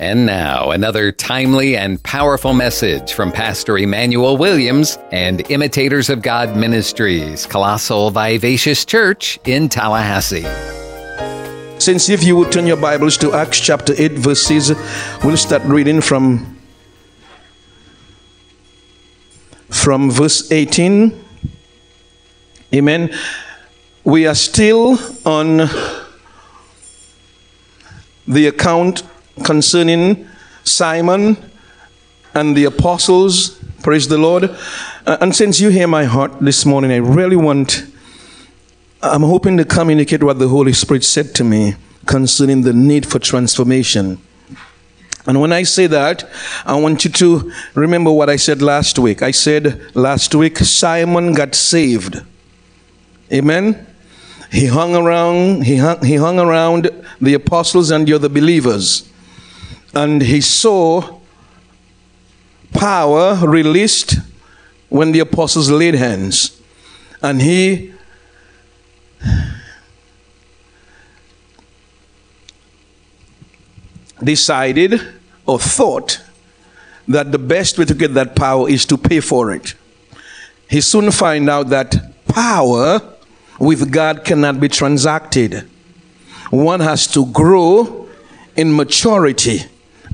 And now, another timely and powerful message from Pastor Emmanuel Williams and Imitators of God Ministries, Colossal Vivacious Church in Tallahassee. Since if you would turn your Bibles to Acts chapter 8, verses, we'll start reading from, from verse 18. Amen. We are still on the account concerning Simon and the apostles. Praise the Lord. Uh, and since you hear my heart this morning, I really want, I'm hoping to communicate what the Holy Spirit said to me concerning the need for transformation. And when I say that, I want you to remember what I said last week. I said last week, Simon got saved. Amen. He hung around, he hung, he hung around the apostles and the other believers and he saw power released when the apostles laid hands. And he decided or thought that the best way to get that power is to pay for it. He soon find out that power with God cannot be transacted. One has to grow in maturity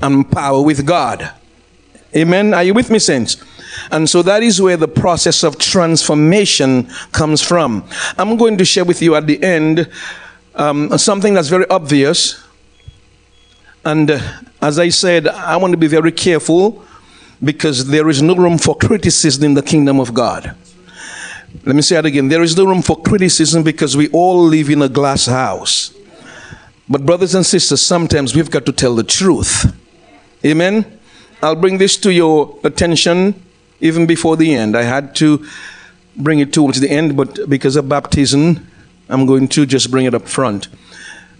and power with God. Amen. Are you with me, saints? And so that is where the process of transformation comes from. I'm going to share with you at the end um, something that's very obvious. And uh, as I said, I want to be very careful because there is no room for criticism in the kingdom of God. Let me say it again. There is no room for criticism because we all live in a glass house. But, brothers and sisters, sometimes we've got to tell the truth. Amen. I'll bring this to your attention even before the end. I had to bring it towards the end, but because of baptism, I'm going to just bring it up front.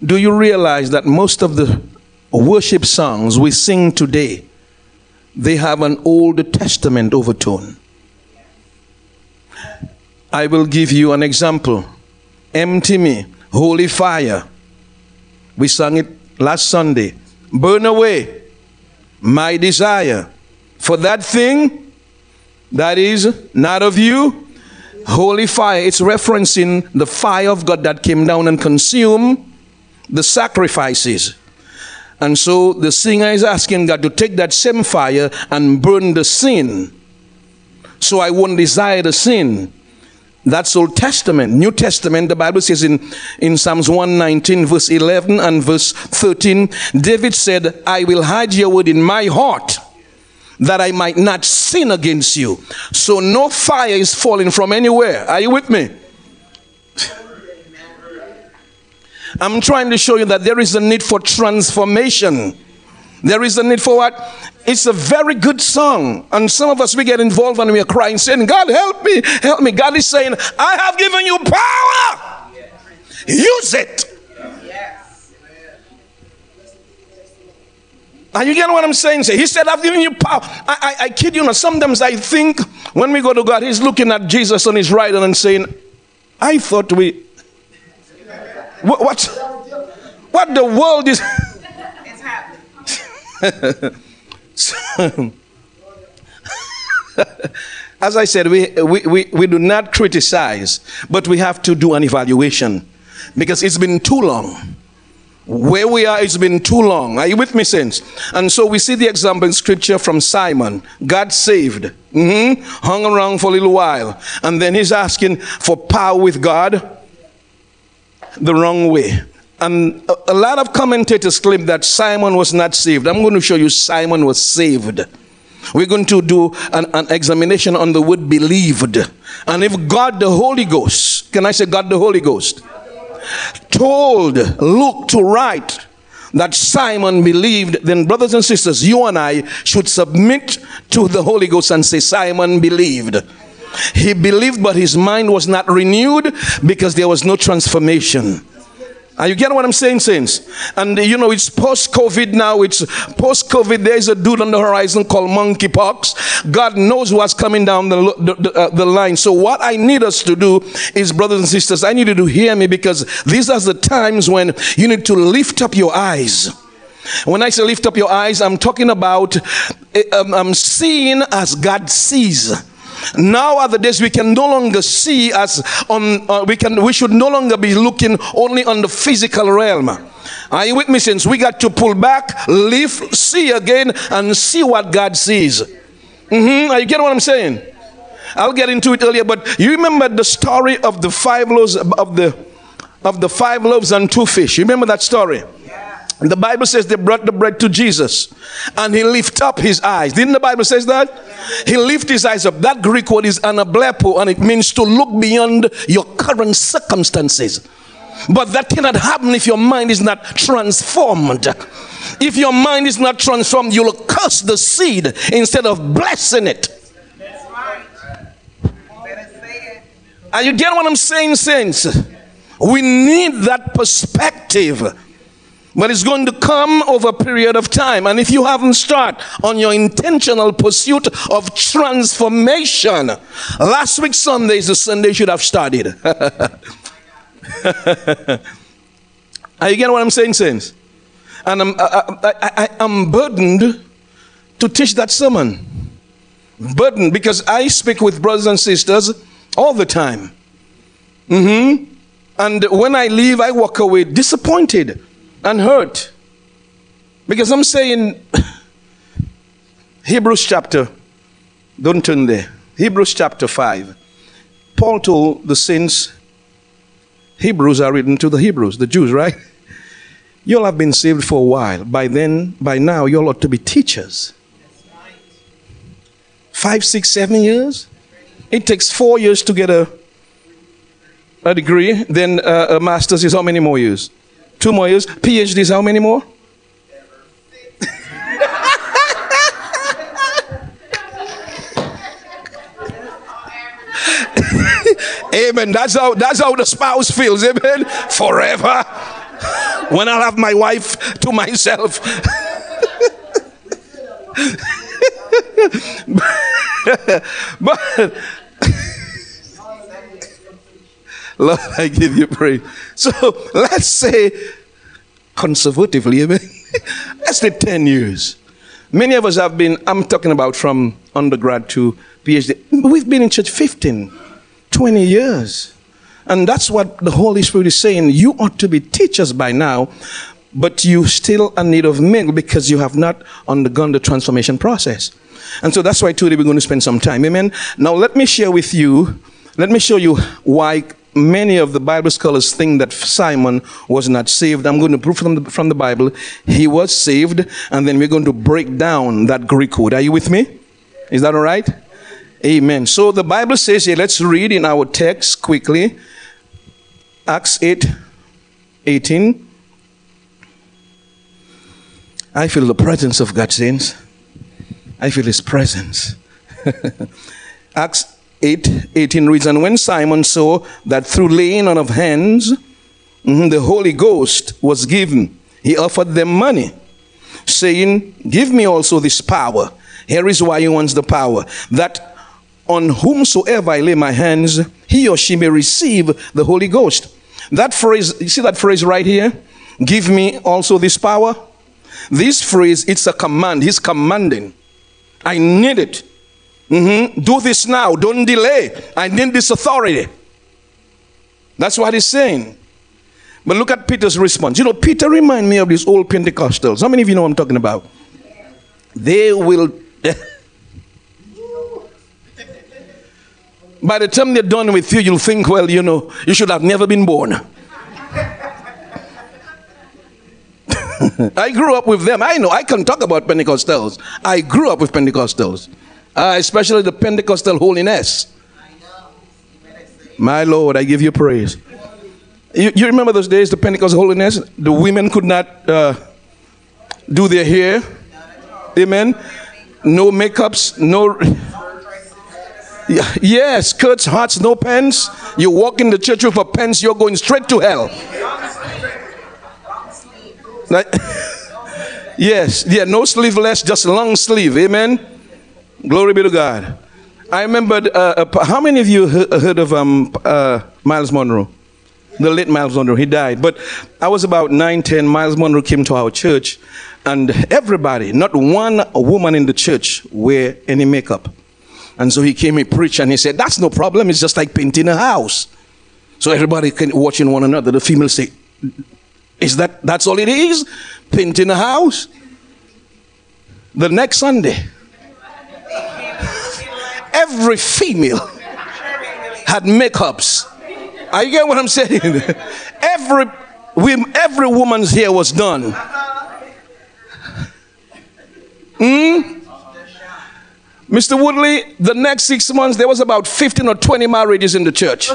Do you realize that most of the worship songs we sing today, they have an Old Testament overtone? I will give you an example. Empty me, holy fire. We sang it last Sunday. Burn away, my desire for that thing that is not of you. Holy fire it's referencing the fire of god that came down and consumed the sacrifices. And so the singer is asking god to take that same fire and burn the sin. So i won't desire the sin that's Old Testament. New Testament, the Bible says in, in Psalms 119, verse 11 and verse 13, David said, I will hide your word in my heart that I might not sin against you. So no fire is falling from anywhere. Are you with me? I'm trying to show you that there is a need for transformation. There is a need for what? It's a very good song. And some of us, we get involved and we are crying, saying, God, help me, help me. God is saying, I have given you power. Use it. Are you getting what I'm saying? He said, I've given you power. I, I, I kid you not. Sometimes I think when we go to God, He's looking at Jesus on His right hand and saying, I thought we. What? What, what the world is. as I said, we, we, we, we do not criticize, but we have to do an evaluation because it's been too long. Where we are, it's been too long. Are you with me, saints? And so we see the example in scripture from Simon. God saved, mm-hmm. hung around for a little while, and then he's asking for power with God the wrong way. And a, lot of commentators claim that Simon was not saved. I'm going to show you Simon was saved. We're going to do an, an, examination on the word believed. And if God the Holy Ghost, can I say God the Holy Ghost, told Luke to write that Simon believed, then brothers and sisters, you and I should submit to the Holy Ghost and say, Simon believed. He believed, but his mind was not renewed because there was no transformation. Are you getting what I'm saying, saints? And you know, it's post COVID now. It's post COVID. There's a dude on the horizon called monkeypox. God knows what's coming down the, the, the, uh, the, line. So, what I need us to do is, brothers and sisters, I need you to hear me because these are the times when you need to lift up your eyes When I say lift up your eyes, I'm talking about eh, um, I'm seeing as God sees. Now are the days we can no longer see as on uh, we can we should no longer be looking only on the physical realm. Are you with me? Since we got to pull back, live, see again, and see what God sees. Mm-hmm. Are you getting what I'm saying? I'll get into it earlier, but you remember the story of the five loaves of the of the five loaves and two fish. You remember that story? And the Bible says they brought the bread to Jesus and he lifted up his eyes. Didn't the Bible says that? He lifted his eyes up. That Greek word is anablepo and it means to look beyond your current circumstances. But that cannot happen if your mind is not transformed. If your mind is not transformed, you'll curse the seed instead of blessing it. Are you getting what I'm saying, saints? We need that perspective. But it's going to come over a period of time. And if you haven't started on your intentional pursuit of transformation, last week Sunday is the Sunday you should have started. Are you getting what I'm saying, saints? And I'm, I, I'm burdened to teach that sermon. Burdened because I speak with brothers and sisters all the time. Mm-hmm. And when I leave, I walk away disappointed and hurt. Because I'm saying, Hebrews chapter, don't turn there. Hebrews chapter 5. Paul told the saints, Hebrews are written to the Hebrews, the Jews, right? You'll have been saved for a while. By then, by now, you'll ought to be teachers. Five, six, seven years? It takes four years to get a, a degree. Then uh, a master's is how many more years? Two more years. PhD is how many more? Amen. That's how that's how the spouse feels. Amen. Forever. When I'll have my wife to myself. but Lord, I give you praise. So let's say conservatively, amen. let's say 10 years. Many of us have been, I'm talking about from undergrad to PhD. We've been in church 15, 20 years. And that's what the Holy Spirit is saying. You ought to be teachers by now, but you still are in need of milk because you have not undergone the transformation process. And so that's why today we're going to spend some time. Amen. Now let me share with you, let me show you why many of the Bible scholars think that Simon was not saved. I'm going to prove from the, from the Bible he was saved, and then we're going to break down that Greek word. Are you with me? Is that all right? Amen. So the Bible says here, let's read in our text quickly Acts 8 18. I feel the presence of God, saints. I feel his presence. Acts 8 18 reads, And when Simon saw that through laying on of hands mm-hmm, the Holy Ghost was given, he offered them money, saying, Give me also this power. Here is why he wants the power that on whomsoever I lay my hands, he or she may receive the Holy Ghost. That phrase, you see that phrase right here? Give me also this power. This phrase, it's a command. He's commanding. I need it. Mm-hmm. Do this now. Don't delay. I need this authority. That's what he's saying. But look at Peter's response. You know, Peter remind me of these old Pentecostals. How many of you know what I'm talking about? They will. By the time they're done with you, you'll think, well, you know, you should have never been born. I grew up with them. I know I can talk about Pentecostals. I grew up with Pentecostals uh, especially the Pentecostal holiness. My Lord, I give you praise. You, you, remember those days, the Pentecostal holiness? The women could not uh, do their hair. Amen. No makeups, no. Yes, skirts, hearts, no pants. You walk in the church with a pants, you're going straight to hell. Like, yes, yeah, no sleeveless, just long sleeve. Amen. Glory be to God. I remember, uh, uh, how many of you heard of um, uh, Myles Munroe? The late Myles Munroe, he died. But I was about 9, 10. Myles Munroe came to our church, and everybody, not one woman in the church, wear any makeup. And so he came, he preached, and he said, That's no problem. It's just like painting a house. So everybody can watching one another. The females say, Is that that's all it is? Painting a house? The next Sunday, every female had makeups. Are you get what I'm saying? every every woman's hair was done. Hmm? Mr. Woodley, the next six months there was about 15 or 20 marriages in the church.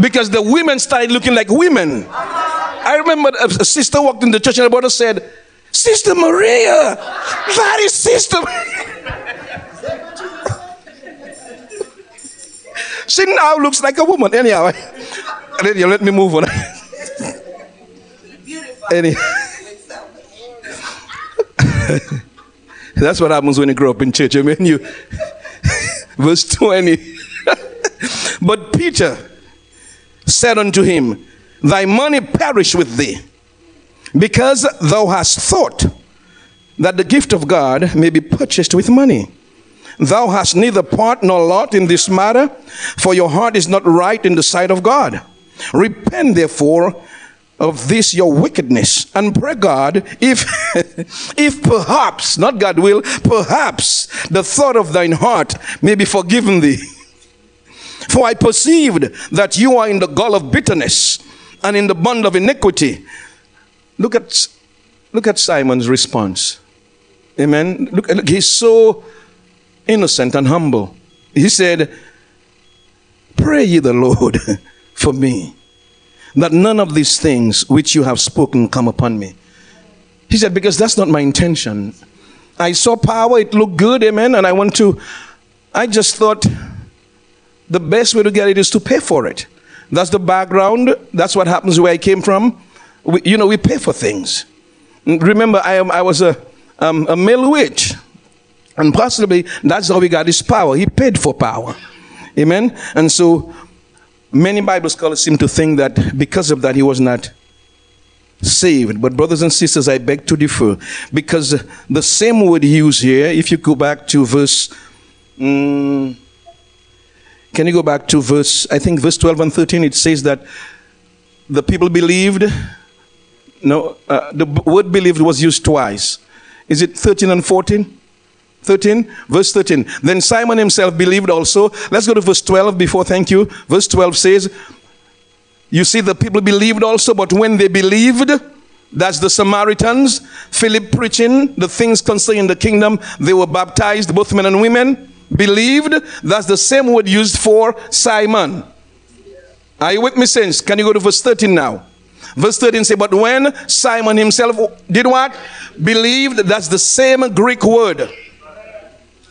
Because the women started looking like women. I remember a sister walked in the church and her brother said, Sister Maria, that is Sister. she now looks like a woman. Anyhow, then you let me move on. Anyhow. That's what happens when you grow up in church. I mean, you, verse 20. but Peter said unto him, Thy money perish with thee, because thou hast thought that the gift of God may be purchased with money. Thou hast neither part nor lot in this matter, for your heart is not right in the sight of God. Repent therefore of this your wickedness and pray God if if perhaps not God will perhaps the thought of thine heart may be forgiven thee. For I perceived that you are in the gall of bitterness and in the bond of iniquity. Look at look at Simon's response. Amen. Look, look he's so innocent and humble he said pray ye the Lord for me that none of these things which you have spoken come upon me. He said, Because that's not my intention. I saw power, it looked good, amen, and I want to, I just thought the best way to get it is to pay for it. That's the background. That's what happens where I came from. We, you know, we pay for things. Remember, I, am, I was a, um, a male witch. And possibly that's how he got his power. He paid for power. Amen. And so Many Bible scholars seem to think that because of that he was not saved. But, brothers and sisters, I beg to differ because the same word used here, if you go back to verse, um, can you go back to verse, I think verse 12 and 13, it says that the people believed. No, uh, the word believed was used twice. Is it 13 and 14? 13, verse 13. Then Simon himself believed also. Let's go to verse 12 before, thank you. Verse 12 says, You see, the people believed also, but when they believed, that's the Samaritans, Philip preaching the things concerning the kingdom, they were baptized, both men and women. Believed, that's the same word used for Simon. Are you with me, saints? Can you go to verse 13 now? Verse 13 says, But when Simon himself did what? Believed, that's the same Greek word.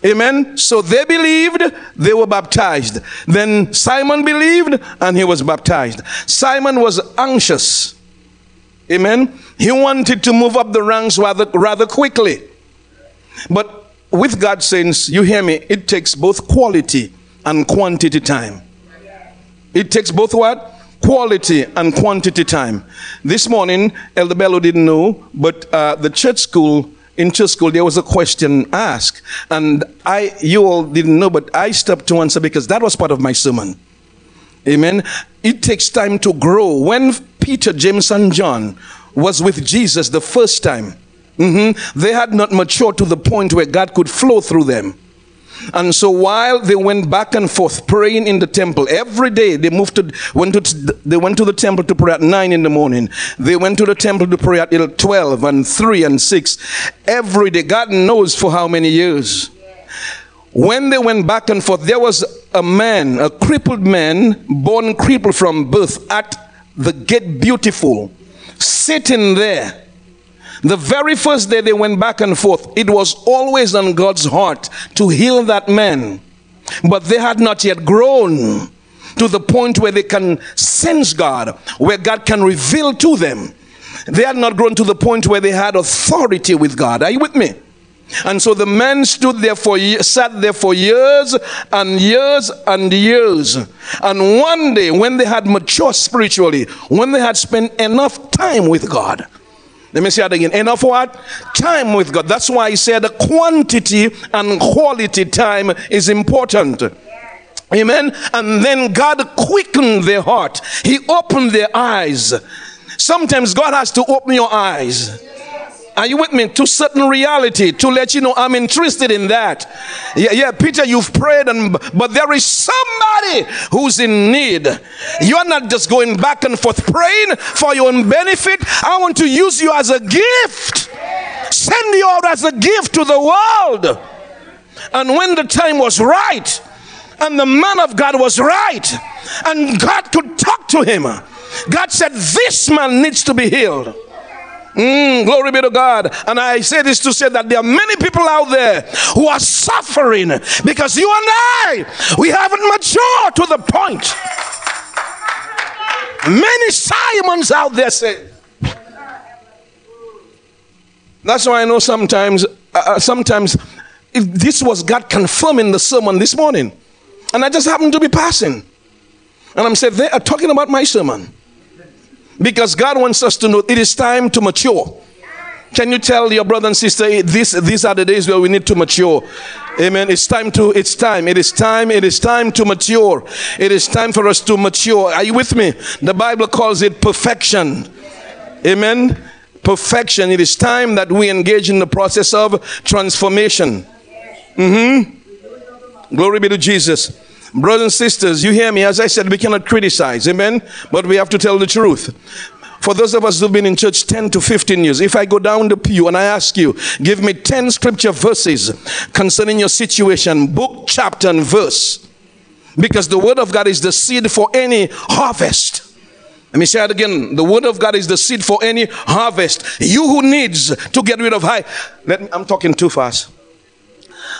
Amen. So they believed, they were baptized. Then Simon believed and he was baptized. Simon was anxious. Amen. He wanted to move up the ranks rather, rather quickly. But with God saints, you hear me, it takes both quality and quantity time. It takes both what? Quality and quantity time. This morning, Elder Bello didn't know, but uh, the church school in church school, there was a question asked, and I, you all didn't know, but I stopped to answer because that was part of my sermon. Amen. It takes time to grow. When Peter, James, and John was with Jesus the first time, mm-hmm, they had not matured to the point where God could flow through them. And so while they went back and forth praying in the temple every day, they moved to went to they went to the temple to pray at nine in the morning. They went to the temple to pray at twelve and three and six every day. God knows for how many years. When they went back and forth, there was a man, a crippled man, born crippled from birth at the gate beautiful, sitting there the very first day they went back and forth, it was always on God's heart to heal that man. But they had not yet grown to the point where they can sense God, where God can reveal to them. They had not grown to the point where they had authority with God. Are you with me? And so the man stood there for sat there for years and years and years. And one day, when they had matured spiritually, when they had spent enough time with God, let me say that again. Enough what? Time with God. That's why he said quantity and quality time is important. Amen. And then God quickened their heart. He opened their eyes. Sometimes God has to open your eyes. Are you with me? To certain reality to let you know I'm interested in that. Yeah, yeah, Peter, you've prayed, and but there is somebody who's in need. You're not just going back and forth praying for your own benefit. I want to use you as a gift. Send you out as a gift to the world. And when the time was right, and the man of God was right, and God could talk to him, God said, This man needs to be healed. Mm, glory be to God. And I say this to say that there are many people out there who are suffering because you and I, we haven't matured to the point. Many Simons out there say. That's why I know sometimes, uh, uh sometimes, if this was God confirming the sermon this morning, and I just happened to be passing, and I'm saying they are talking about my sermon. Because God wants us to know it is time to mature. Can you tell your brother and sister this, these are the days where we need to mature? Amen. It's time to, it's time. It is time. It is time to mature. It is time for us to mature. Are you with me? The Bible calls it perfection. Amen. Perfection. It is time that we engage in the process of transformation. Mm-hmm. Glory be to Jesus. Brothers and sisters, you hear me? As I said, we cannot criticize, amen? But we have to tell the truth. For those of us who've been in church 10 to 15 years, if I go down the pew and I ask you, give me 10 scripture verses concerning your situation, book, chapter, and verse, because the word of God is the seed for any harvest. Let me say it again. The word of God is the seed for any harvest. You who needs to get rid of high, let me, I'm talking too fast.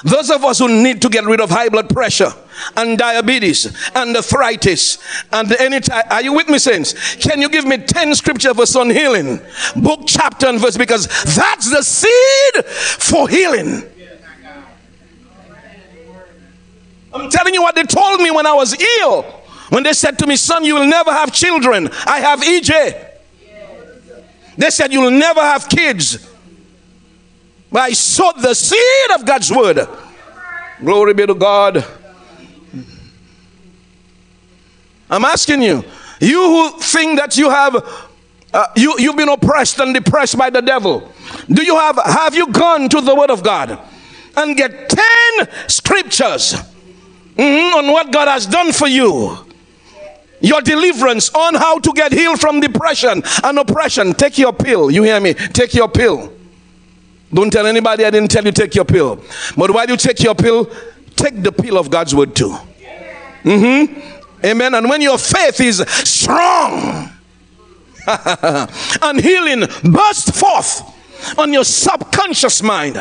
Those of us who need to get rid of high blood pressure and diabetes and arthritis and any type, are you with me, saints? Can you give me 10 scripture verse on healing? Book, chapter, and verse because that's the seed for healing. I'm telling you what they told me when I was ill. When they said to me, son, you will never have children. I have EJ. They said, you'll never have kids. I sowed the seed of God's word. Glory be to God. I'm asking you, you who think that you have uh, you, you've been oppressed and depressed by the devil. Do you have have you gone to the word of God and get 10 scriptures mm-hmm, on what God has done for you? Your deliverance on how to get healed from depression and oppression. Take your pill. You hear me? Take your pill. Don't tell anybody I didn't tell you take your pill. But while you take your pill, take the pill of God's word too. Mm-hmm. Amen. And when your faith is strong and healing bursts forth on your subconscious mind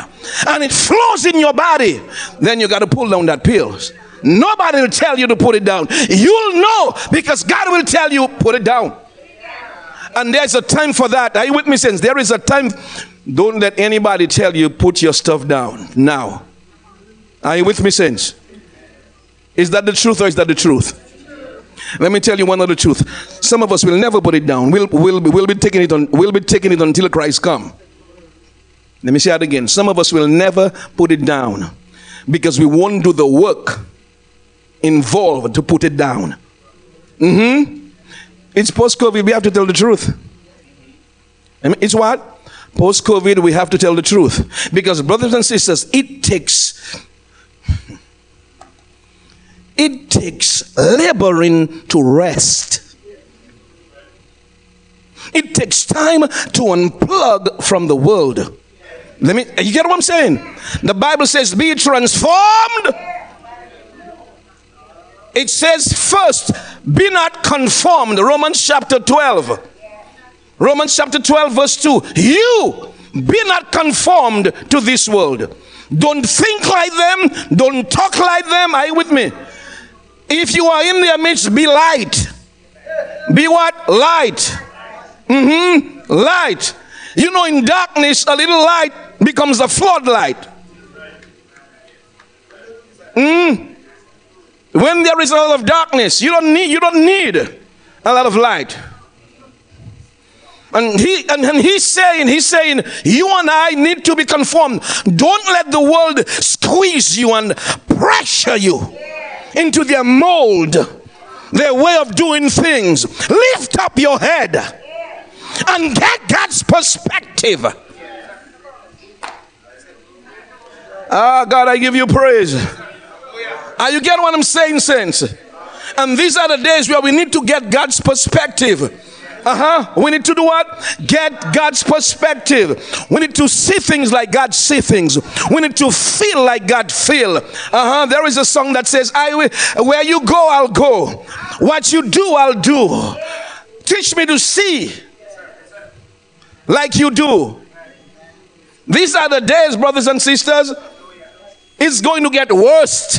and it flows in your body, then you got to pull down that pill. Nobody will tell you to put it down. You'll know because God will tell you put it down. And there's a time for that. Are you with me, saints? there is a time don't let anybody tell you put your stuff down now. Are you with me, saints? Is that the truth or is that the truth? Let me tell you one other truth. Some of us will never put it down. We'll, we'll, we'll, be taking it on, we'll be taking it until Christ come. Let me say that again. Some of us will never put it down because we won't do the work involved to put it down. Mm-hmm. It's post-COVID. We have to tell the truth. It's what? Post COVID, we have to tell the truth. Because, brothers and sisters, it takes. It takes laboring to rest. It takes time to unplug from the world. Let me, you get what I'm saying? The Bible says, be transformed. It says, first, be not conformed. Romans chapter 12. Romans chapter 12, verse 2. You be not conformed to this world. Don't think like them. Don't talk like them. Are you with me? If you are in their midst, be light. Be what? Light. Mm-hmm. Light. You know, in darkness, a little light becomes a floodlight. Mm. When there is a lot of darkness, you don't need you don't need a lot of light. And he and, and he's saying, he's saying, you and I need to be conformed. Don't let the world squeeze you and pressure you into their mold, their way of doing things. Lift up your head and get God's perspective. Ah, God, I give you praise. Are you getting what I'm saying, saints? And these are the days where we need to get God's perspective. Uh huh. We need to do what? Get God's perspective. We need to see things like God see things. We need to feel like God feel. Uh huh. There is a song that says, "I will, where you go, I'll go. What you do, I'll do. Teach me to see like you do." These are the days, brothers and sisters. It's going to get worse.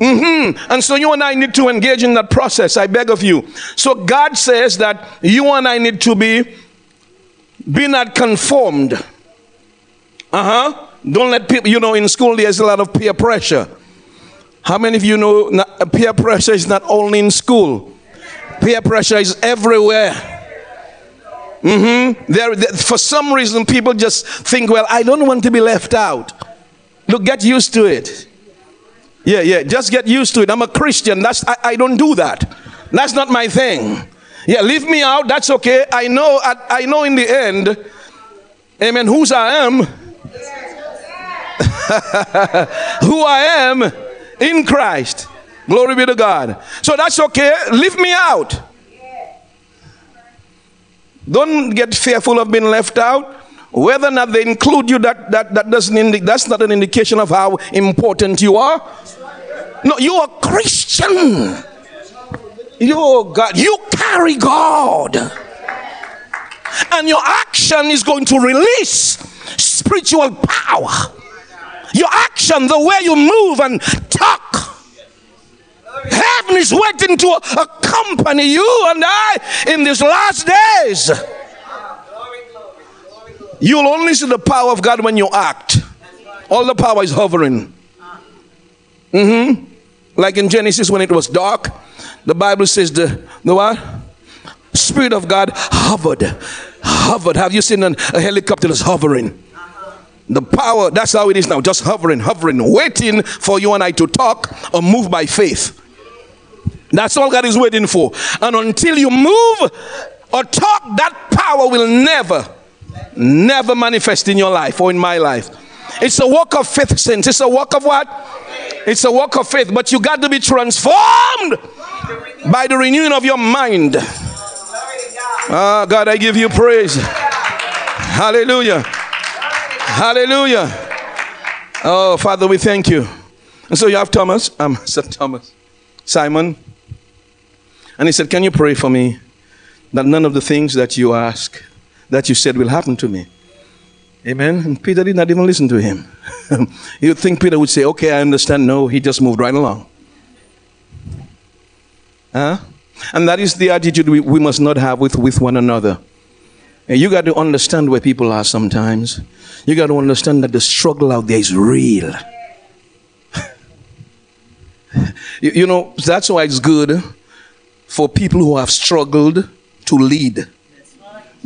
Mm-hmm. And so you and I need to engage in that process. I beg of you. So God says that you and I need to be be not conformed. Uh-huh. Don't let people, you know, in school there's a lot of peer pressure. How many of you know not, peer pressure is not only in school? Peer pressure is everywhere. Mm-hmm. There, there, for some reason, people just think, well, I don't want to be left out. Look, get used to it. Yeah, yeah. Just get used to it. I'm a Christian. That's I, I don't do that. That's not my thing. Yeah, leave me out. That's okay. I know. I, I know. In the end, Amen. Whose I am. Who I am in Christ. Glory be to God. So that's okay. Leave me out. Don't get fearful of being left out. Whether or not they include you, that, that, that doesn't indi- that's not an indication of how important you are. No, you are Christian. You God. You carry God. And your action is going to release spiritual power. Your action, the way you move and talk. Heaven is waiting to accompany you and I in these last days. You'll only see the power of God when you act. All the power is hovering. Mm-hmm. Like in Genesis when it was dark, the Bible says the, the what? Spirit of God hovered. Hovered. Have you seen an, a helicopter that's hovering? The power, that's how it is now, just hovering, hovering, waiting for you and I to talk or move by faith. That's all God is waiting for. And until you move or talk, that power will never, never manifest in your life or in my life. It's a walk of faith, saints. It's a walk of what? It's a walk of faith, but you got to be transformed by the renewing of your mind. Ah, God, I give you praise. Hallelujah. Hallelujah. Oh, Father, we thank you. And so you have Thomas, um, Sir Thomas, Simon, and he said, Can you pray for me that none of the things that you ask, that you said will happen to me? Amen. And Peter did not even listen to him. You'd think Peter would say, Okay, I understand. No, he just moved right along. Huh? And that is the attitude we, we must not have with, with one another. And you got to understand where people are sometimes. You got to understand that the struggle out there is real. you, you know, that's why it's good for people who have struggled to lead.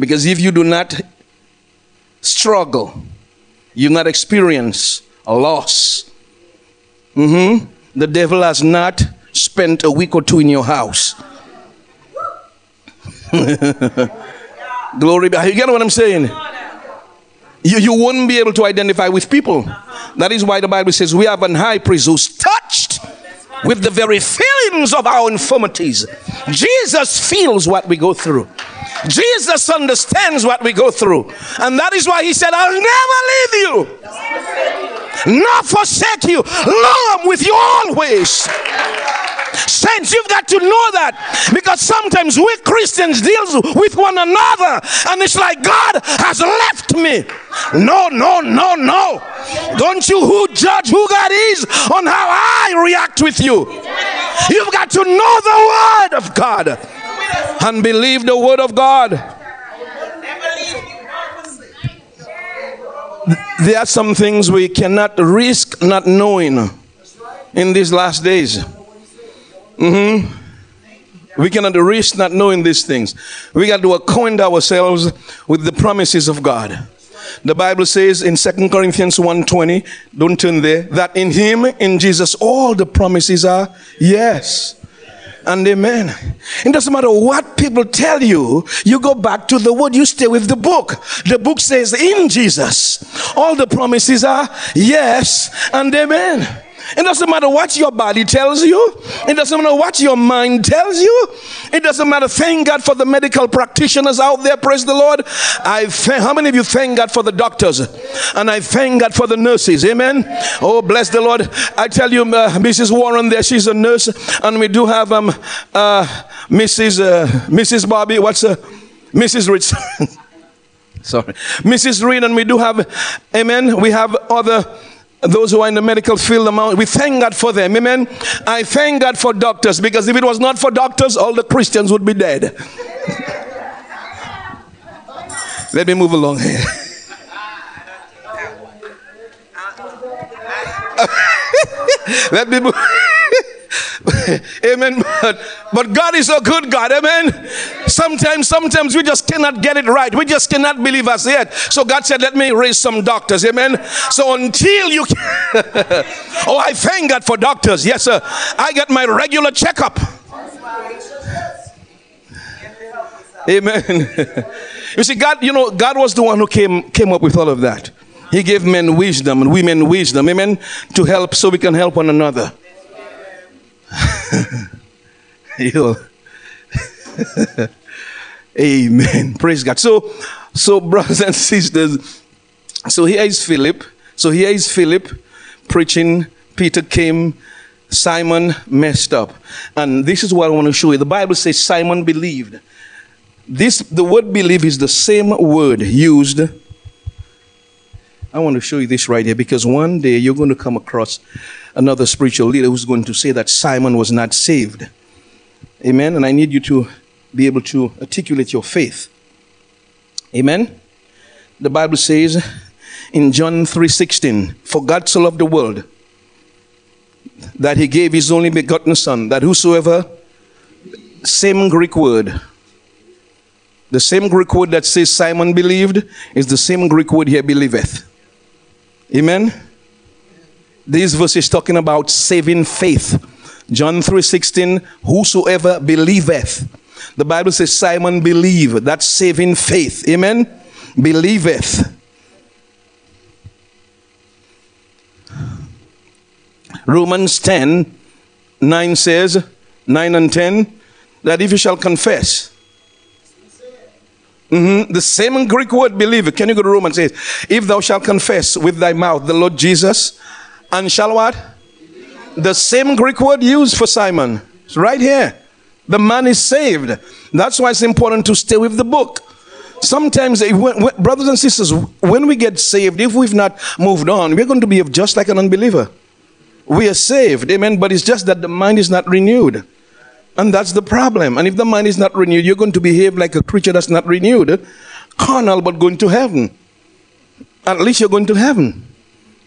Because if you do not struggle, you not experience a loss. Mm-hmm. The devil has not spent a week or two in your house. Glory be. You get what I'm saying? You, you won't be able to identify with people. That is why the Bible says we have an high priest who's touched with the very feelings of our infirmities. Jesus feels what we go through. Jesus understands what we go through. And that is why he said, I'll never leave you, nor forsake you. Lo, I'm with you always. Saints, you've got to know that because sometimes we Christians deal with one another and it's like God has left me. No, no, no, no. Don't you who judge who God is on how I react with you. You've got to know the word of God and believe the word of God. there are some things we cannot risk not knowing in these last days. Mm-hmm. We cannot risk not knowing these things. We got to acquaint ourselves with the promises of God. The Bible says in 2 Corinthians 1:20, don't turn there, that in him, in Jesus, all the promises are yes and amen. It doesn't matter what people tell you, you go back to the word, you stay with the book. The book says in Jesus, all the promises are yes and amen. It doesn't matter what your body tells you. It doesn't matter what your mind tells you. It doesn't matter. Thank God for the medical practitioners out there. Praise the Lord. I how many of you thank God for the doctors? And I thank God for the nurses. Amen. Oh, bless the Lord. I tell you, uh, Mrs. Warren there, she's a nurse. And we do have um, uh, Mrs. Uh, Mrs. Bobby. What's uh, Mrs. Rich? Sorry. Mrs. Reed. And we do have, amen. We have other those who are in the medical field, we thank God for them. Amen. I thank God for doctors because if it was not for doctors, all the Christians would be dead. Let me move along here. Let me move. Amen. But, but God is a good God. Amen. Sometimes, sometimes we just cannot get it right. We just cannot believe us yet. So God said, let me raise some doctors. Amen. So until you Oh, I thank God for doctors. Yes, sir. I get my regular checkup. Amen. you see, God, you know, God was the one who came came up with all of that. He gave men wisdom and women wisdom, amen, to help so we can help one another. Amen. Praise God. So, so brothers and sisters, so here is Philip. So here is Philip preaching. Peter came. Simon messed up. And this is what I want to show you. The Bible says Simon believed. This the word believe is the same word used. I want to show you this right here because one day you're going to come across another spiritual leader who's going to say that Simon was not saved. Amen. And I need you to be able to articulate your faith. Amen. The Bible says in John 3:16, "For God so loved the world that he gave his only begotten son, that whosoever same Greek word the same Greek word that says Simon believed is the same Greek word here believeth. Amen. This verse is talking about saving faith. John 3:16, whosoever believeth. The Bible says Simon believe. That's saving faith. Amen. Believeth. Romans 10 9 says, 9 and 10, that if you shall confess, mm-hmm, the same Greek word believe, can you go to Romans 8? If thou shalt confess with thy mouth the Lord Jesus and shall what? The same Greek word used for Simon. It's right here. The man is saved. That's why it's important to stay with the book. Sometimes, eh, brothers and sisters, when we get saved, if we've not moved on, we're going to be just like an unbeliever. We are saved, amen, but it's just that the mind is not renewed. And that's the problem. And if the mind is not renewed, you're going to behave like a creature that's not renewed, carnal, but going to heaven. At least you're going to heaven.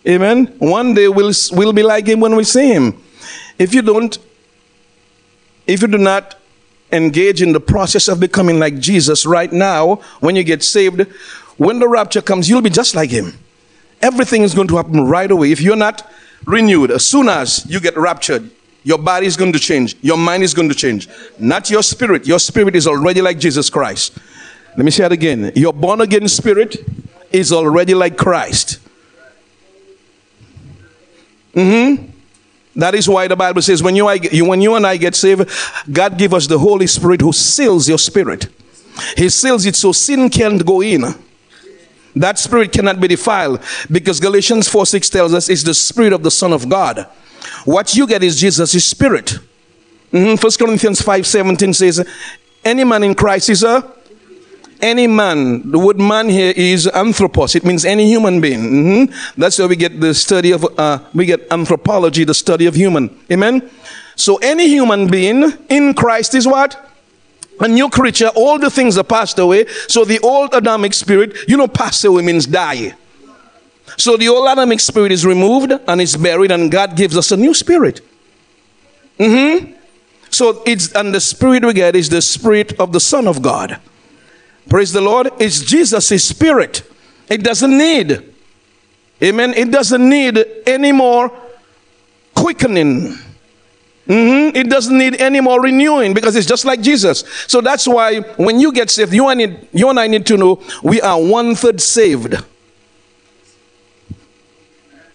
Amen. One day we'll, we'll be like him when we see him. If you don't, if you do not engage in the process of becoming like Jesus right now, when you get saved, when the rapture comes, you'll be just like him. Everything is going to happen right away. If you're not renewed, as soon as you get raptured, your body is going to change. Your mind is going to change. Not your spirit. Your spirit is already like Jesus Christ. Let me say it again. Your born again spirit is already like Christ. Mm-hmm. That is why the Bible says when you, when you and I get saved, God give us the Holy Spirit who seals your spirit. He seals it so sin can't go in. That spirit cannot be defiled because Galatians 4 6 tells us it's the spirit of the Son of God. What you get is Jesus' spirit. Mm-hmm. 1 Corinthians 5 17 says, Any man in Christ is a any man, the word man here is anthropos. It means any human being. Mm-hmm. That's where we get the study of, uh, we get anthropology, the study of human. Amen? So any human being in Christ is what? A new creature. All the things are passed away. So the old Adamic spirit, you know, pass away means die. So the old Adamic spirit is removed and it's buried, and God gives us a new spirit. Mm-hmm. So it's and the spirit we get is the spirit of the Son of God. Praise the Lord. It's Jesus' spirit. It doesn't need, amen. It doesn't need any more quickening. Mm-hmm. It doesn't need any more renewing because it's just like Jesus. So that's why when you get saved, you and, you and I need to know we are one third saved.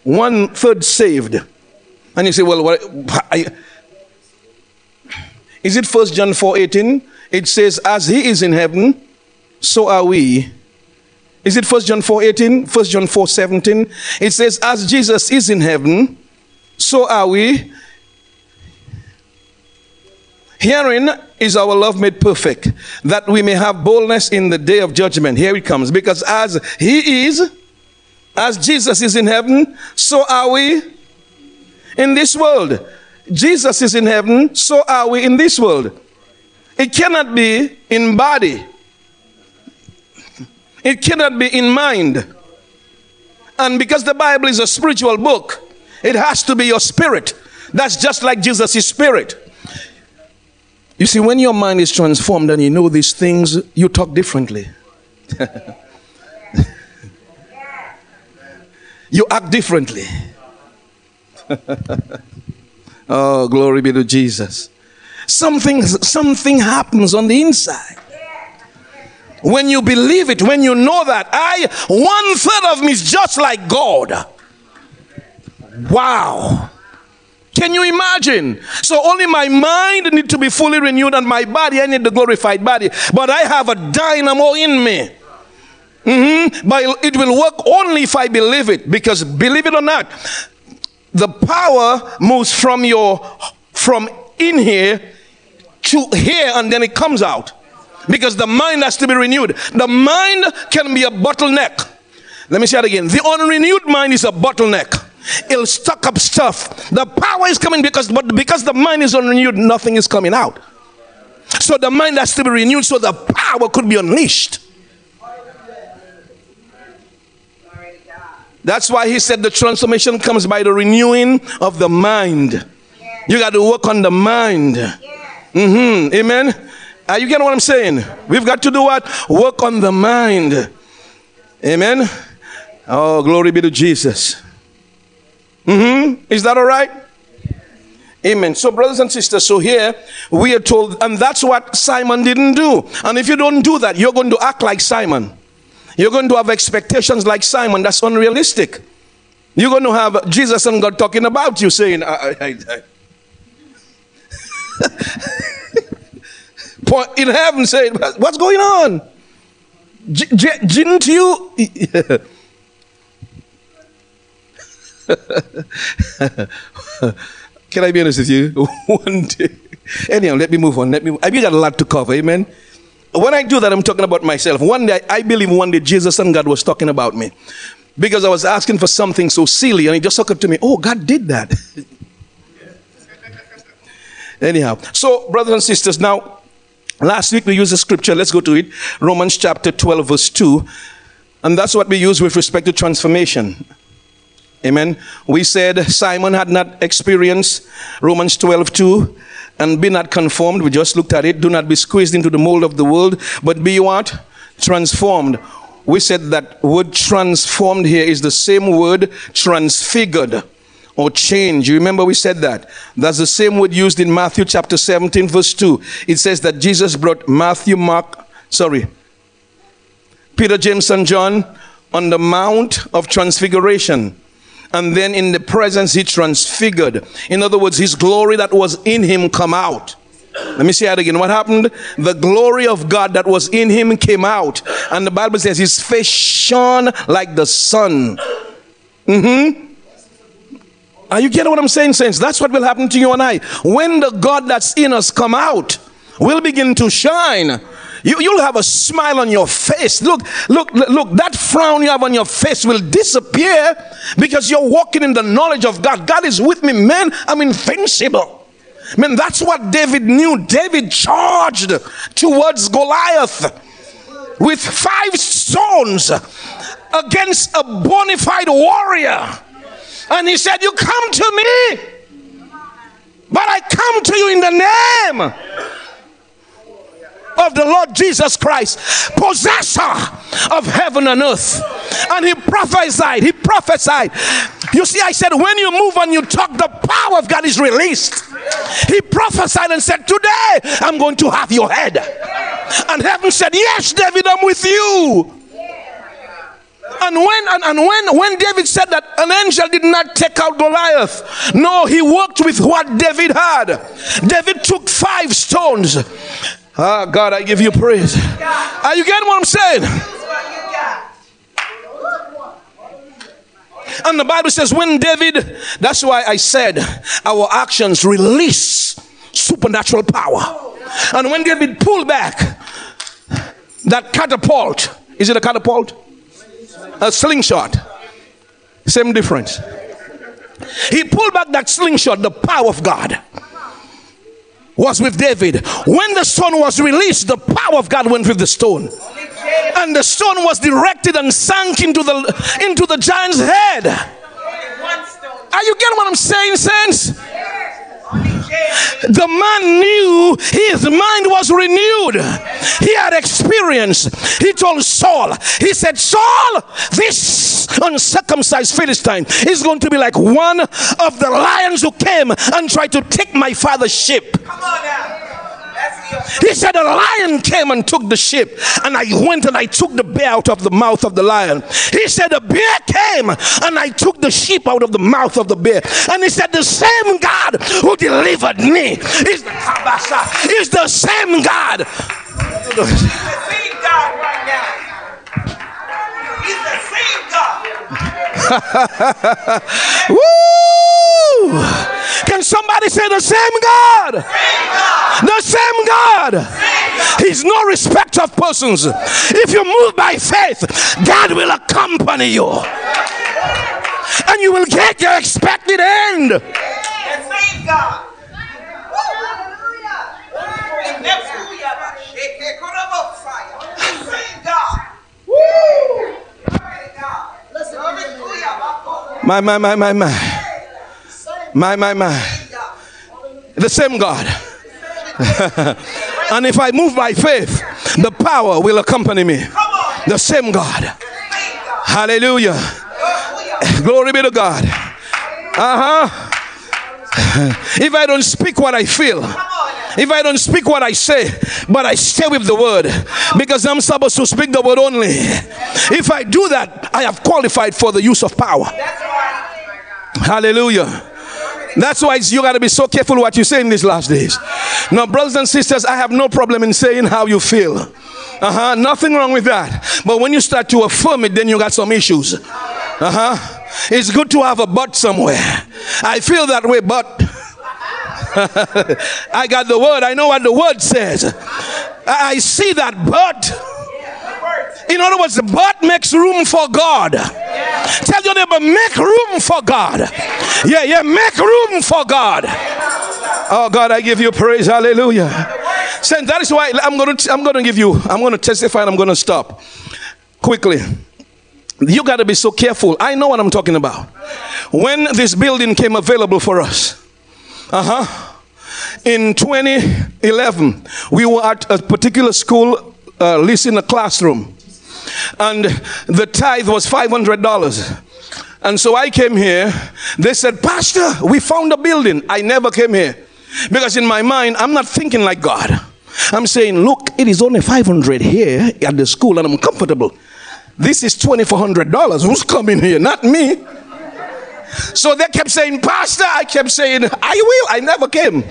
One third saved. And you say, well, what, I, is it First John 4 18? It says, As he is in heaven, so are we. Is it First John 4 18? 1 John 4 17? It says, As Jesus is in heaven, so are we. Herein is our love made perfect, that we may have boldness in the day of judgment. Here it comes. Because as He is, as Jesus is in heaven, so are we in this world. Jesus is in heaven, so are we in this world. It cannot be in body, it cannot be in mind. And because the Bible is a spiritual book, it has to be your spirit. That's just like Jesus' spirit. You see, when your mind is transformed and you know these things, you talk differently. you act differently. oh, glory be to Jesus. Something, something happens on the inside. When you believe it, when you know that, I, one third of me is just like God. Wow. Can you imagine? So only my mind need to be fully renewed and my body, I need the glorified body. But I have a dynamo in me. Mm-hmm. But it will work only if I believe it. Because believe it or not, the power moves from your from in here to here and then it comes out. Because the mind has to be renewed. The mind can be a bottleneck. Let me say it again. The unrenewed mind is a bottleneck. It'll stock up stuff. The power is coming because, but because the mind is unrenewed, nothing is coming out. So the mind has to be renewed so the power could be unleashed. That's why he said the transformation comes by the renewing of the mind. You got to work on the mind. Mm-hmm. Amen. Are you getting what I'm saying? We've got to do what? Work on the mind. Amen. Oh, glory be to Jesus. Mm-hmm. Is that all right? Amen. So, brothers and sisters, so here we are told, and that's what Simon didn't do. And if you don't do that, you're going to act like Simon. You're going to have expectations like Simon. That's unrealistic. You're going to have Jesus and God talking about you, saying, I, I, I. in heaven, saying, What's going on? J- j- didn't you? Can I be honest with you? One day. Anyhow, let me move on. Let me. I got a lot to cover. Amen. When I do that, I'm talking about myself. One day, I believe one day Jesus and God was talking about me because I was asking for something so silly, and it just occurred to me, oh, God did that. Anyhow, so brothers and sisters, now last week we used a scripture. Let's go to it. Romans chapter 12, verse 2. And that's what we use with respect to transformation. Amen. We said Simon had not experienced Romans 12 2 and be not conformed. We just looked at it. Do not be squeezed into the mold of the world, but be what? Transformed. We said that word transformed here is the same word transfigured or change. You remember we said that? That's the same word used in Matthew chapter 17, verse 2. It says that Jesus brought Matthew, Mark, sorry, Peter, James, and John on the Mount of Transfiguration and then in the presence he transfigured. In other words, his glory that was in him come out. Let me say that again. What happened? The glory of God that was in him came out. And the Bible says his face shone like the sun. Mm-hmm. Are you getting what I'm saying, saints? That's what will happen to you and I. When the God that's in us come out, we'll begin to shine. You, you'll have a smile on your face. Look, look, look, that frown you have on your face will disappear because you're walking in the knowledge of God. God is with me, man. I'm invincible. Man, that's what David knew. David charged towards Goliath. with five stones against a bona fide warrior. And he said, You come to me, but I come to you in the name of the Lord Jesus Christ, possessor of heaven and earth. And he prophesied, he prophesied. You see, I said, when you move and you talk, the power of God is released. He prophesied and said, Today I'm going to have your head. And heaven said, Yes, David, I'm with you. And when and, and when when David said that an angel did not take out Goliath, no, he worked with what David had. David took five stones. Ah, God, I give you praise. Are you getting what I'm saying? And the Bible says, when David, that's why I said our actions release supernatural power. And when David pulled back that catapult, is it a catapult? A slingshot. Same difference. He pulled back that slingshot, the power of God was with David. When the stone was released, the power of God went with the stone. And the stone was directed and sank into the into the giant's head. Are you getting what I'm saying, saints? The man knew his mind was renewed. He had experience. He told Saul, he said, Saul, this uncircumcised Philistine is going to be like one of the lions who came and tried to take my father's sheep. Come on now. He said, A lion came and took the sheep, and I went and I took the bear out of the mouth of the lion. He said, A bear came and I took the sheep out of the mouth of the bear. And he said, The same God who delivered me is the, is the same God. He's the same God right now. He's the same God. Woo! Can somebody say the same God? The same God. He's no respect of persons. If you move by faith, God will accompany you. And you will get your expected end. The same God. My, my, my, my, my. My, my, my. The same God. and if I move by faith, the power will accompany me. The same God. Hallelujah. Glory be to God. Uh huh. If I don't speak what I feel, if I don't speak what I say, but I stay with the word because I'm supposed to speak the word only. If I do that, I have qualified for the use of power. Hallelujah. That's why you got to be so careful what you say in these last days. Now, brothers and sisters, I have no problem in saying how you feel. Uh huh. Nothing wrong with that. But when you start to affirm it, then you got some issues. Uh huh. It's good to have a but somewhere. I feel that way, but I got the word. I know what the word says. I see that, but. In other words, but makes room for God. Yeah. Tell your neighbor, make room for God. Yeah, yeah, make room for God. Oh God, I give you praise. Hallelujah. Saint, that is why I'm gonna I'm gonna give you, I'm gonna testify and I'm gonna stop quickly. You gotta be so careful. I know what I'm talking about. When this building came available for us, uh-huh. In 2011, we were at a particular school, uh, leased in a classroom and the tithe was $500. And so I came here. They said, Pastor, we found a building. I never came here. Because in my mind, I'm not thinking like God. I'm saying, look, it is only 500 here at the school and I'm comfortable. This is $2,400. Who's coming here? Not me. So they kept saying, Pastor. I kept saying, I will. I never came.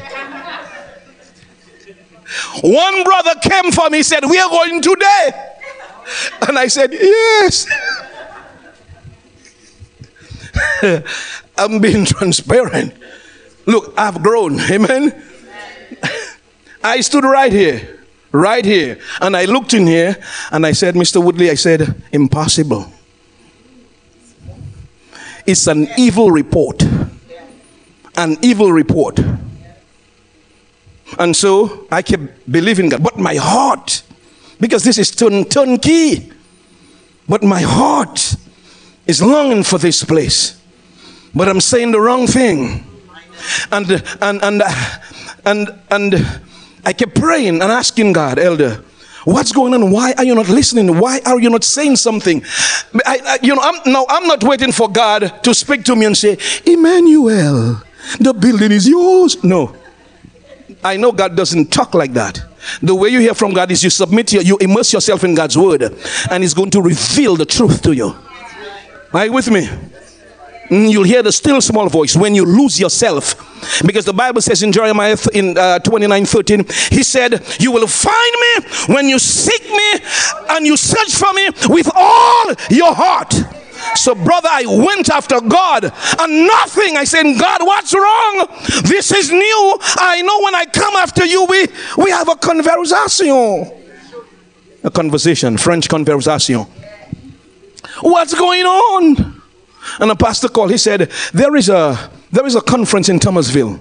One brother came for me, said, We are going today. And I said, Yes. I'm being transparent. Look, I've grown. Amen. I stood right here, right here, and I looked in here and I said, Mr. Woodley, I said, impossible. It's an evil report. An evil report. And so I kept believing God. But my heart because this is turn, turnkey. But my heart is longing for this place. But I'm saying the wrong thing. And, and, and, and, and I kept praying and asking God, Elder, What's going on? Why are you not listening? Why are you not saying something? I, I, you know, I'm, no, I'm not waiting for God to speak to me and say, Emmanuel, the building is yours. No. I know God doesn't talk like that. The way you hear from God is you submit, you immerse yourself in God's word, and He's going to reveal the truth to you. Are you with me? Mm, you'll hear the still small voice when you lose yourself. Because the Bible says in Jeremiah in uh, 29 13, He said, You will find me when you seek me and you search for me with all your heart. So, brother, I went after God and nothing. I said, God, what's wrong? This is new. I know when I come after you, we, we have a conversation. A conversation, French conversation. What's going on? And a pastor called. He said, There is a there is a conference in Thomasville.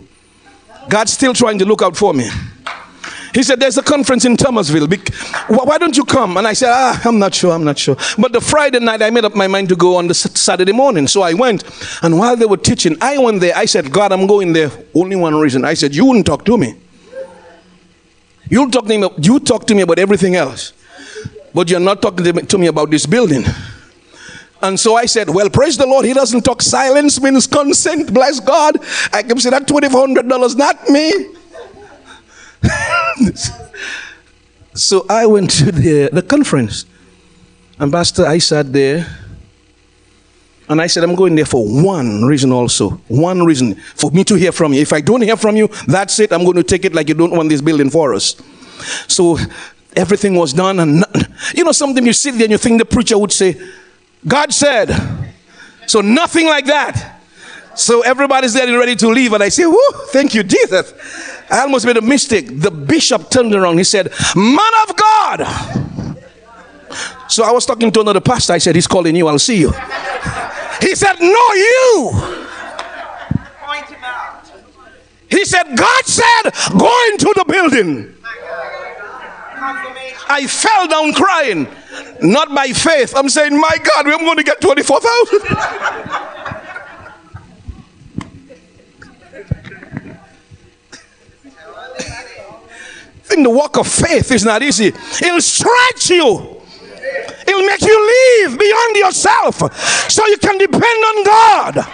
God's still trying to look out for me. He said, There's a conference in Thomasville. Why don't you come? And I said, Ah, I'm not sure, I'm not sure. But the Friday night, I made up my mind to go on the Saturday morning. So I went. And while they were teaching, I went there. I said, God, I'm going there. Only one reason. I said, You wouldn't talk to me. You'll talk to me, you talk to me about everything else. But you're not talking to me about this building. And so I said, Well, praise the Lord. He doesn't talk silence means consent. Bless God. I can say that $2,400, not me. so I went to the, the conference. And I sat there. And I said, I'm going there for one reason also. One reason for me to hear from you. If I don't hear from you, that's it. I'm going to take it like you don't want this building for us. So everything was done. And you know, something you sit there and you think the preacher would say, God said. So nothing like that. So everybody's getting ready to leave, and I say, Whoo, thank you, Jesus. I almost made a mistake. The bishop turned around. He said, Man of God. So I was talking to another pastor. I said, He's calling you. I'll see you. He said, No, you. He said, God said, Go into the building. I fell down crying. Not by faith. I'm saying, my God, I'm going to get 24,000. the walk of faith is not easy. It'll stretch you. It'll make you live beyond yourself so you can depend on God.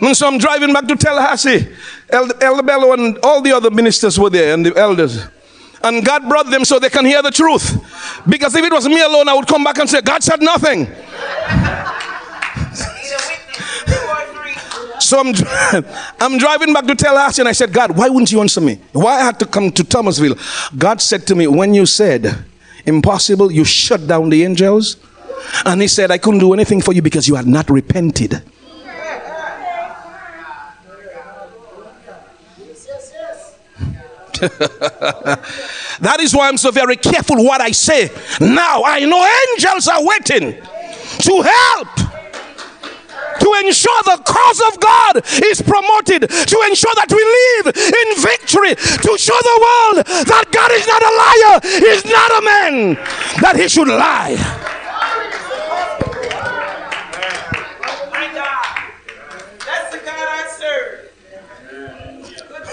And so I'm driving back to Tallahassee. Elder, Elder Bello and all the other ministers were there and the elders. And God brought them so they can hear the truth. Because if it was me alone, I would come back and say, God said nothing. So I'm, I'm driving back to Tallahassee and I said, God, why wouldn't you answer me? Why I had to come to Thomasville? God said to me, when you said impossible, you shut down the angels. And he said, I couldn't do anything for you because you had not repented. that is why I'm so very careful what I say. Now I know angels are waiting to help to ensure the cause of God is promoted, to ensure that we live in victory, to show the world that God is not a liar, He's not a man that he should lie.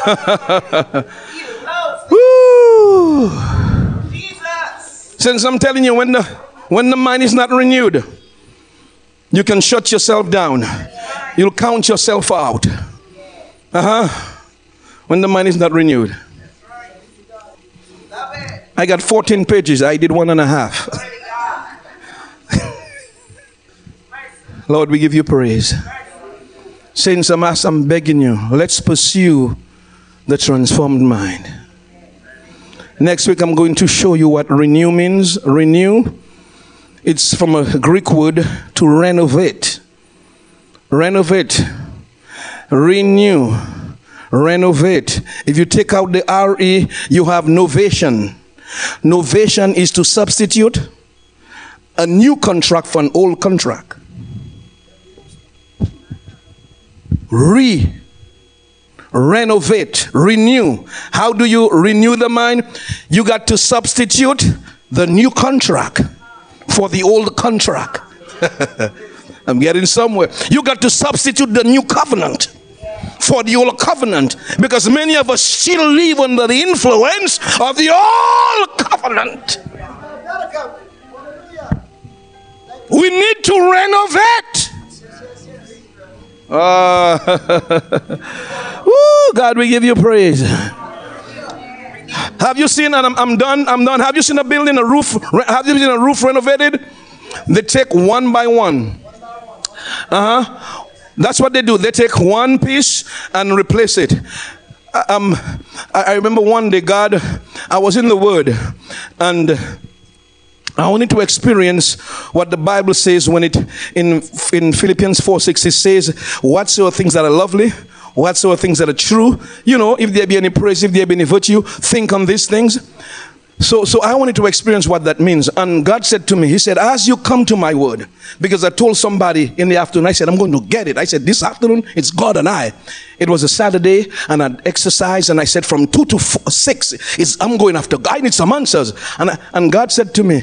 Woo! Jesus. Since I'm telling you, when the when the mind is not renewed, you can shut yourself down. You'll count yourself out. Uh huh. When the mind is not renewed. I got 14 pages. I did one and a half. Lord, we give you praise. Saints, I'm, I'm begging you, let's pursue the transformed mind. Next week, I'm going to show you what renew means. Renew, it's from a Greek word to renovate. Renovate. Renew. Renovate. If you take out the RE, you have novation. Novation is to substitute a new contract for an old contract. Re renovate, renew. How do you renew the mind? You got to substitute the new contract for the old contract. I'm getting somewhere. You got to substitute the new covenant for the old covenant because many of us still live under the influence of the old covenant. We need to renovate. Uh, Woo, God, we give you praise. Have you seen, and I'm, I'm done, I'm done. Have you seen a building, a roof, have you seen a roof renovated? They take one by one. Uh huh. That's what they do. They take one piece and replace it. Uh, um, I remember one day, God, I was in the Word, and I wanted to experience what the Bible says when it in in Philippians 4 6 it says, Whatsoever things that are lovely, whatsoever things that are true, you know, if there be any praise, if there be any virtue, think on these things. So, so I wanted to experience what that means. And God said to me, He said, As you come to my word, because I told somebody in the afternoon, I said, I'm going to get it. I said, This afternoon, it's God and I. It was a Saturday, and I'd exercise, and I said, From two to four, six, it's, I'm going after God. I need some answers. And, I, and God said to me,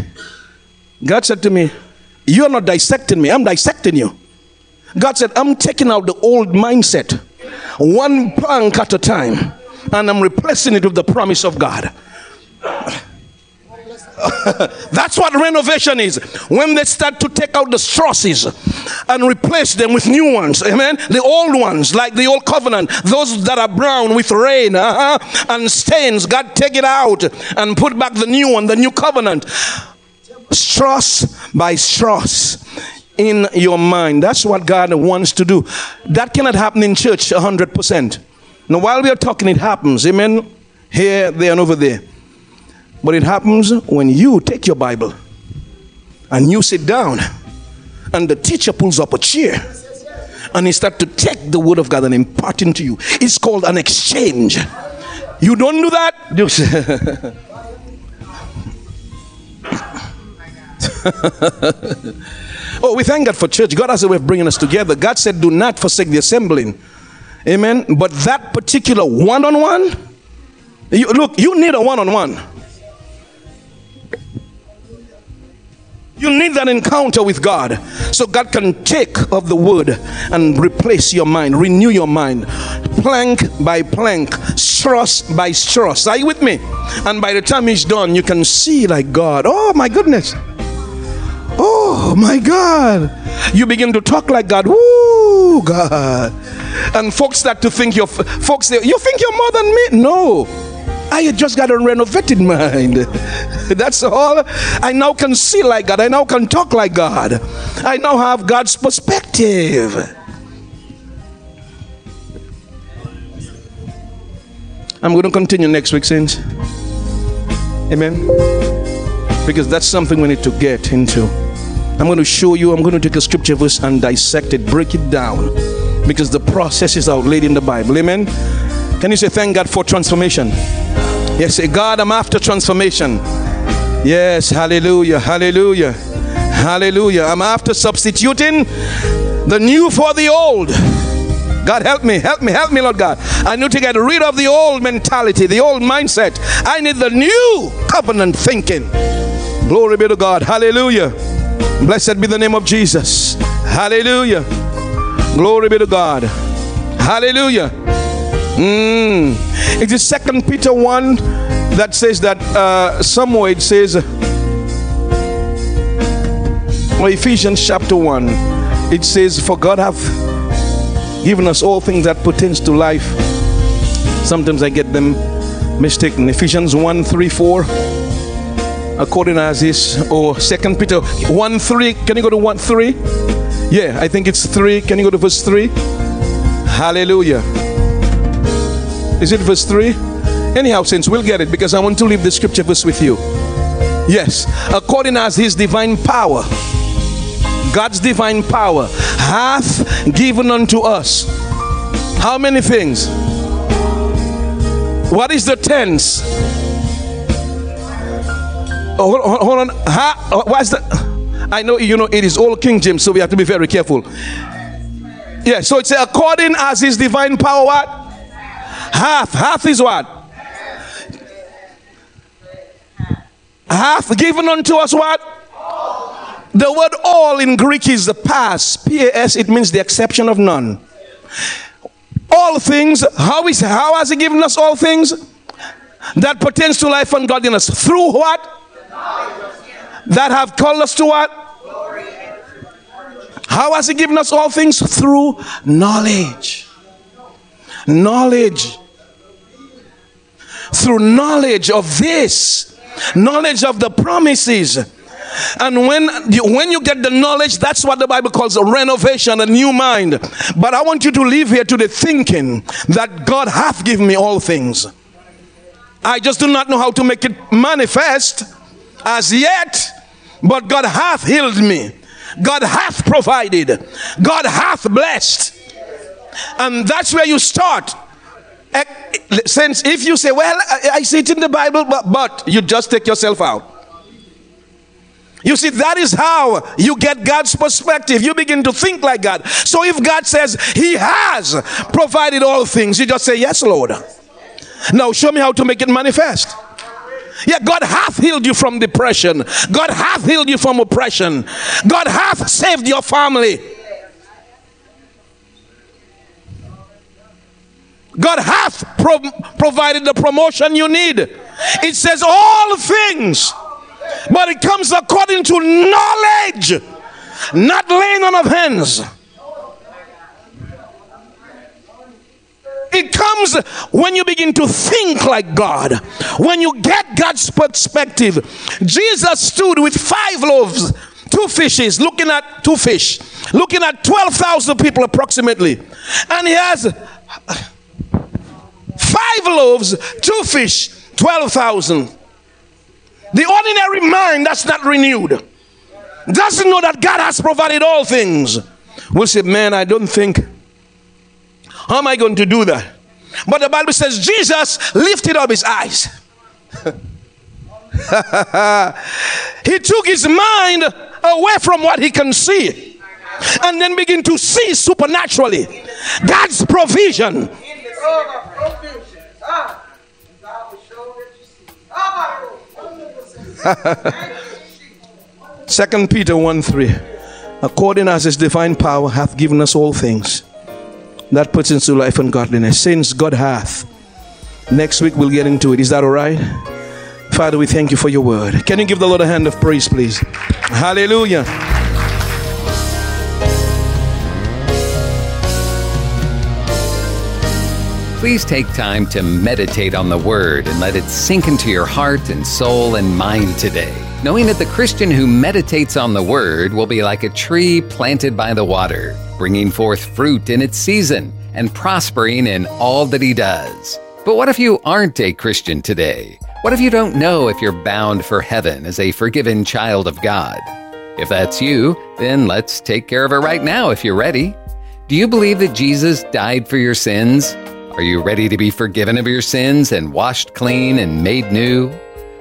God said to me, You're not dissecting me, I'm dissecting you. God said, I'm taking out the old mindset, one plank at a time, and I'm replacing it with the promise of God. That's what renovation is. When they start to take out the trusses and replace them with new ones. Amen. The old ones, like the old covenant, those that are brown with rain uh-huh, and stains, God take it out and put back the new one, the new covenant. Strass by strass in your mind. That's what God wants to do. That cannot happen in church 100%. Now, while we are talking, it happens. Amen. Here, there, and over there. But it happens when you take your Bible and you sit down and the teacher pulls up a chair and he start to take the word of God and impart into you. It's called an exchange. You don't do that? oh, we thank God for church. God has a way of bringing us together. God said, Do not forsake the assembling. Amen. But that particular one on one, look, you need a one on one. You need that encounter with God so God can take of the word and replace your mind, renew your mind, plank by plank, strass by strass. Are you with me? And by the time he's done, you can see like God. Oh my goodness. Oh my God. You begin to talk like God. Woo, God. And folks start to think you're, folks, you think you're more than me? No. I just got a renovated mind. That's all. I now can see like God. I now can talk like God. I now have God's perspective. I'm going to continue next week, Saints. Amen. Because that's something we need to get into. I'm going to show you, I'm going to take a scripture verse and dissect it, break it down. Because the process is outlaid in the Bible. Amen. Can you say thank God for transformation? Yes, say, God, I'm after transformation. Yes, hallelujah, hallelujah, hallelujah. I'm after substituting the new for the old. God, help me, help me, help me, Lord God. I need to get rid of the old mentality, the old mindset. I need the new covenant thinking. Glory be to God. Hallelujah. Blessed be the name of Jesus. Hallelujah. Glory be to God. Hallelujah. Mm. It is Second Peter 1 that says that uh, somewhere it says, or Ephesians chapter 1, it says, For God hath given us all things that pertains to life. Sometimes I get them mistaken. Ephesians 1 3 4 according as this or second peter 1 3 can you go to 1 3 yeah i think it's 3 can you go to verse 3 hallelujah is it verse 3? Anyhow, since we'll get it because I want to leave the scripture verse with you. Yes, according as his divine power, God's divine power hath given unto us how many things? What is the tense? Oh, hold, hold on. Ha, uh, what's the? I know you know it is all King James, so we have to be very careful. Yeah, so it's according as his divine power what? Half. Half is what? Half given unto us what? The word all in Greek is the pas. P-A-S, it means the exception of none. All things, how is how has he given us all things? That pertains to life and godliness. Through what? That have called us to what? How has he given us all things? Through knowledge. Knowledge. Through knowledge of this, knowledge of the promises and when you, when you get the knowledge, that's what the Bible calls a renovation, a new mind. But I want you to leave here today thinking that God hath given me all things. I just do not know how to make it manifest as yet, but God hath healed me. God hath provided. God hath blessed. And that's where you start. Eh, since if you say, Well, I see it in the Bible, but, but you just take yourself out. You see, that is how you get God's perspective. You begin to think like God. So if God says He has provided all things, you just say, Yes, Lord. Now show me how to make it manifest. Yeah, God hath healed you from depression. God hath healed you from oppression. God hath saved your family. God hath pro- provided the promotion you need. It says all things but it comes according to knowledge, not laying on of hands. It comes when you begin to think like God, when you get God's perspective. Jesus stood with five loaves, two fishes, looking at two fish, looking at 12,000 people approximately. And he has five loaves, two fish, 12,000. The ordinary mind that's not renewed doesn't know that God has provided all things. Will say, Man, I don't think, how am I going to do that? But the Bible says Jesus lifted up his eyes. he took his mind away from what he can see and then begin to see supernaturally God's provision. Second Peter 1 3. According as his divine power hath given us all things. That puts into life and godliness. Since God hath. Next week we'll get into it. Is that all right? Father, we thank you for your word. Can you give the Lord a hand of praise, please? Hallelujah. Please take time to meditate on the Word and let it sink into your heart and soul and mind today, knowing that the Christian who meditates on the Word will be like a tree planted by the water, bringing forth fruit in its season and prospering in all that he does. But what if you aren't a Christian today? What if you don't know if you're bound for heaven as a forgiven child of God? If that's you, then let's take care of it right now if you're ready. Do you believe that Jesus died for your sins? Are you ready to be forgiven of your sins and washed clean and made new?